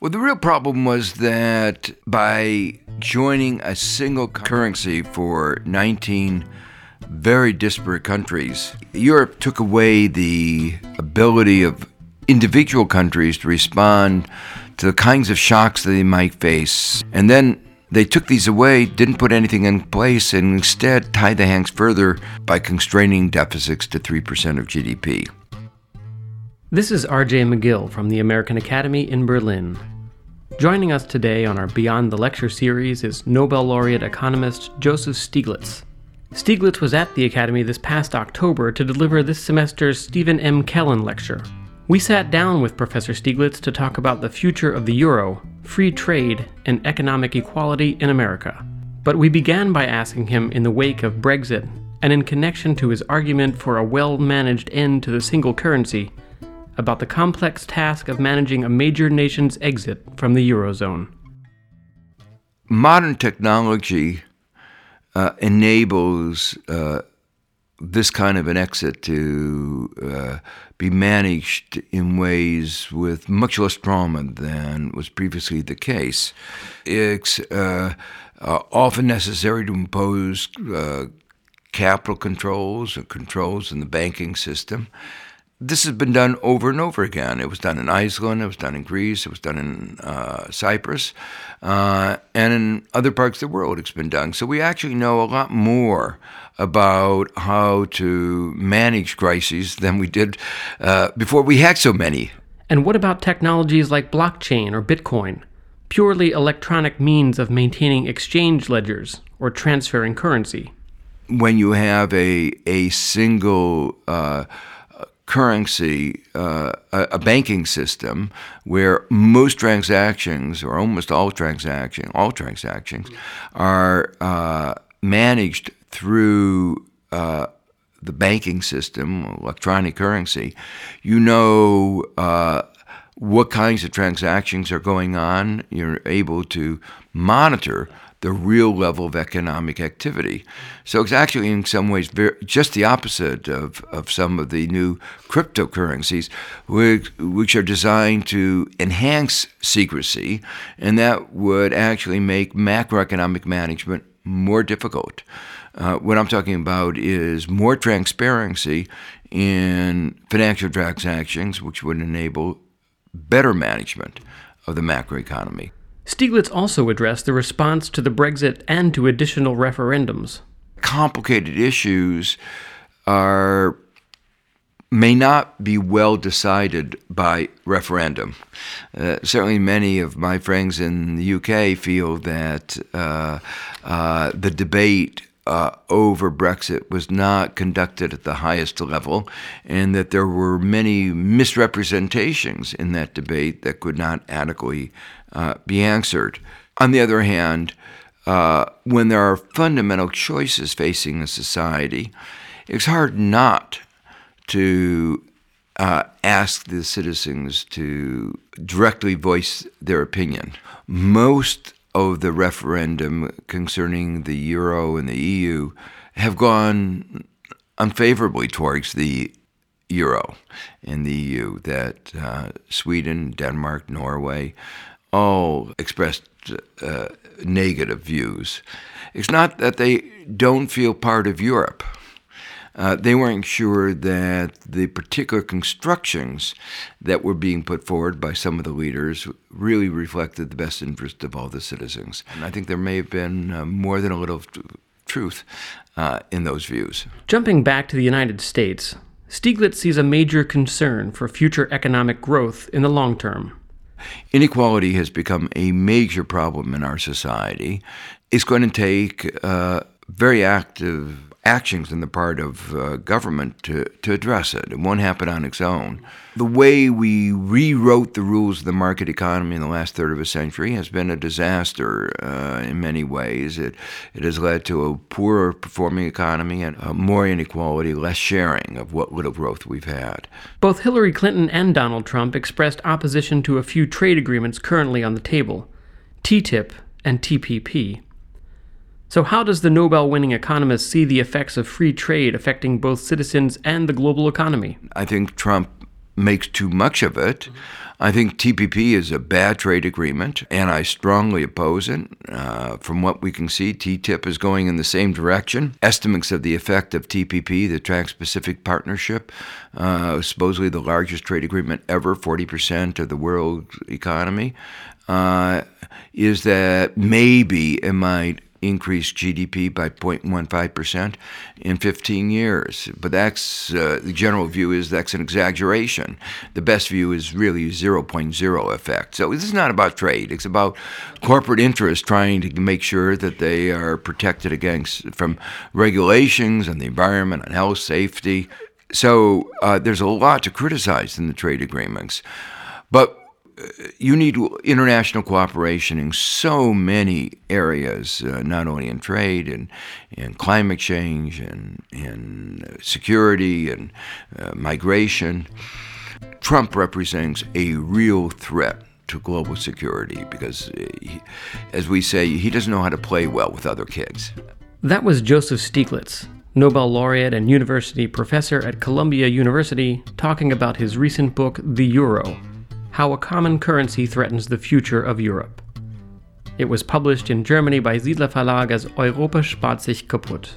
Well, the real problem was that by joining a single currency for 19 very disparate countries, Europe took away the ability of individual countries to respond to the kinds of shocks that they might face. And then they took these away, didn't put anything in place, and instead tied the hands further by constraining deficits to 3% of GDP. This is RJ McGill from the American Academy in Berlin. Joining us today on our Beyond the Lecture series is Nobel laureate economist Joseph Stiglitz. Stiglitz was at the Academy this past October to deliver this semester's Stephen M. Kellen Lecture. We sat down with Professor Stiglitz to talk about the future of the euro, free trade, and economic equality in America. But we began by asking him in the wake of Brexit, and in connection to his argument for a well managed end to the single currency, about the complex task of managing a major nation's exit from the Eurozone. Modern technology uh, enables uh, this kind of an exit to uh, be managed in ways with much less trauma than was previously the case. It's uh, uh, often necessary to impose uh, capital controls and controls in the banking system this has been done over and over again. It was done in Iceland, it was done in Greece, it was done in uh, Cyprus, uh, and in other parts of the world it's been done. So we actually know a lot more about how to manage crises than we did uh, before we had so many. And what about technologies like blockchain or Bitcoin? Purely electronic means of maintaining exchange ledgers or transferring currency. When you have a, a single uh, currency, uh, a, a, banking system where most transactions, or almost all transactions, all transactions, are uh, managed through uh, the banking system, electronic currency. You know uh, what kinds of transactions are going on. You're able to monitor the real level of economic activity. So it's actually, in some ways, very, just the opposite of, of some of the new cryptocurrencies, which, which are designed to enhance secrecy, and that would actually make macroeconomic management more difficult. Uh, what I'm talking about is more transparency in financial transactions, which would enable better management of the macroeconomy. Stiglitz also addressed the response to the Brexit and to additional referendums. Complicated issues are may not be well decided by referendum. Uh, certainly, many of my friends in the UK feel that uh, uh, the debate uh, over Brexit was not conducted at the highest level, and that there were many misrepresentations in that debate that could not adequately uh, be answered. On the other hand, uh, when there are fundamental choices facing a society, it's hard not to uh, ask the citizens to directly voice their opinion. Most of the referendum concerning the euro and the EU have gone unfavorably towards the euro and the EU, that uh, Sweden, Denmark, Norway all expressed uh, negative views. It's not that they don't feel part of Europe. Uh, they weren't sure that the particular constructions that were being put forward by some of the leaders really reflected the best interest of all the citizens. And I think there may have been uh, more than a little t- truth uh, in those views. Jumping back to the United States, Stiglitz sees a major concern for future economic growth in the long term. Inequality has become a major problem in our society. It's going to take uh, very active actions on the part of uh, government to, to address it. It won't happen on its own. The way we rewrote the rules of the market economy in the last third of a century has been a disaster uh, in many ways. It, it has led to a poorer performing economy and more inequality, less sharing of what little growth we've had. Both Hillary Clinton and Donald Trump expressed opposition to a few trade agreements currently on the table TTIP and TPP. So, how does the Nobel winning economist see the effects of free trade affecting both citizens and the global economy? I think Trump makes too much of it. I think TPP is a bad trade agreement, and I strongly oppose it. Uh, from what we can see, TTIP is going in the same direction. Estimates of the effect of TPP, the Trans Pacific Partnership, uh, supposedly the largest trade agreement ever, 40% of the world economy, uh, is that maybe it might increase GDP by 0.15% in 15 years. But that's uh, the general view is that's an exaggeration. The best view is really 0.0 effect. So this is not about trade. It's about corporate interests trying to make sure that they are protected against from regulations on the environment, on health, safety. So uh, there's a lot to criticize in the trade agreements. But you need international cooperation in so many areas, uh, not only in trade and in climate change and in security and uh, migration. Trump represents a real threat to global security because, uh, he, as we say, he doesn't know how to play well with other kids. That was Joseph Stiglitz, Nobel laureate and university professor at Columbia University, talking about his recent book, The Euro how a Common Currency Threatens the Future of Europe. It was published in Germany by Siedler Verlag as Europa spart sich kaputt.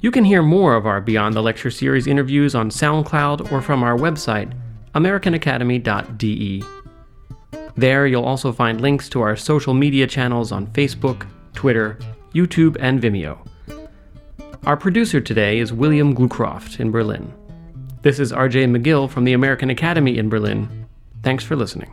You can hear more of our Beyond the Lecture series interviews on SoundCloud or from our website, americanacademy.de. There, you'll also find links to our social media channels on Facebook, Twitter, YouTube, and Vimeo. Our producer today is William Glucroft in Berlin. This is RJ McGill from the American Academy in Berlin Thanks for listening.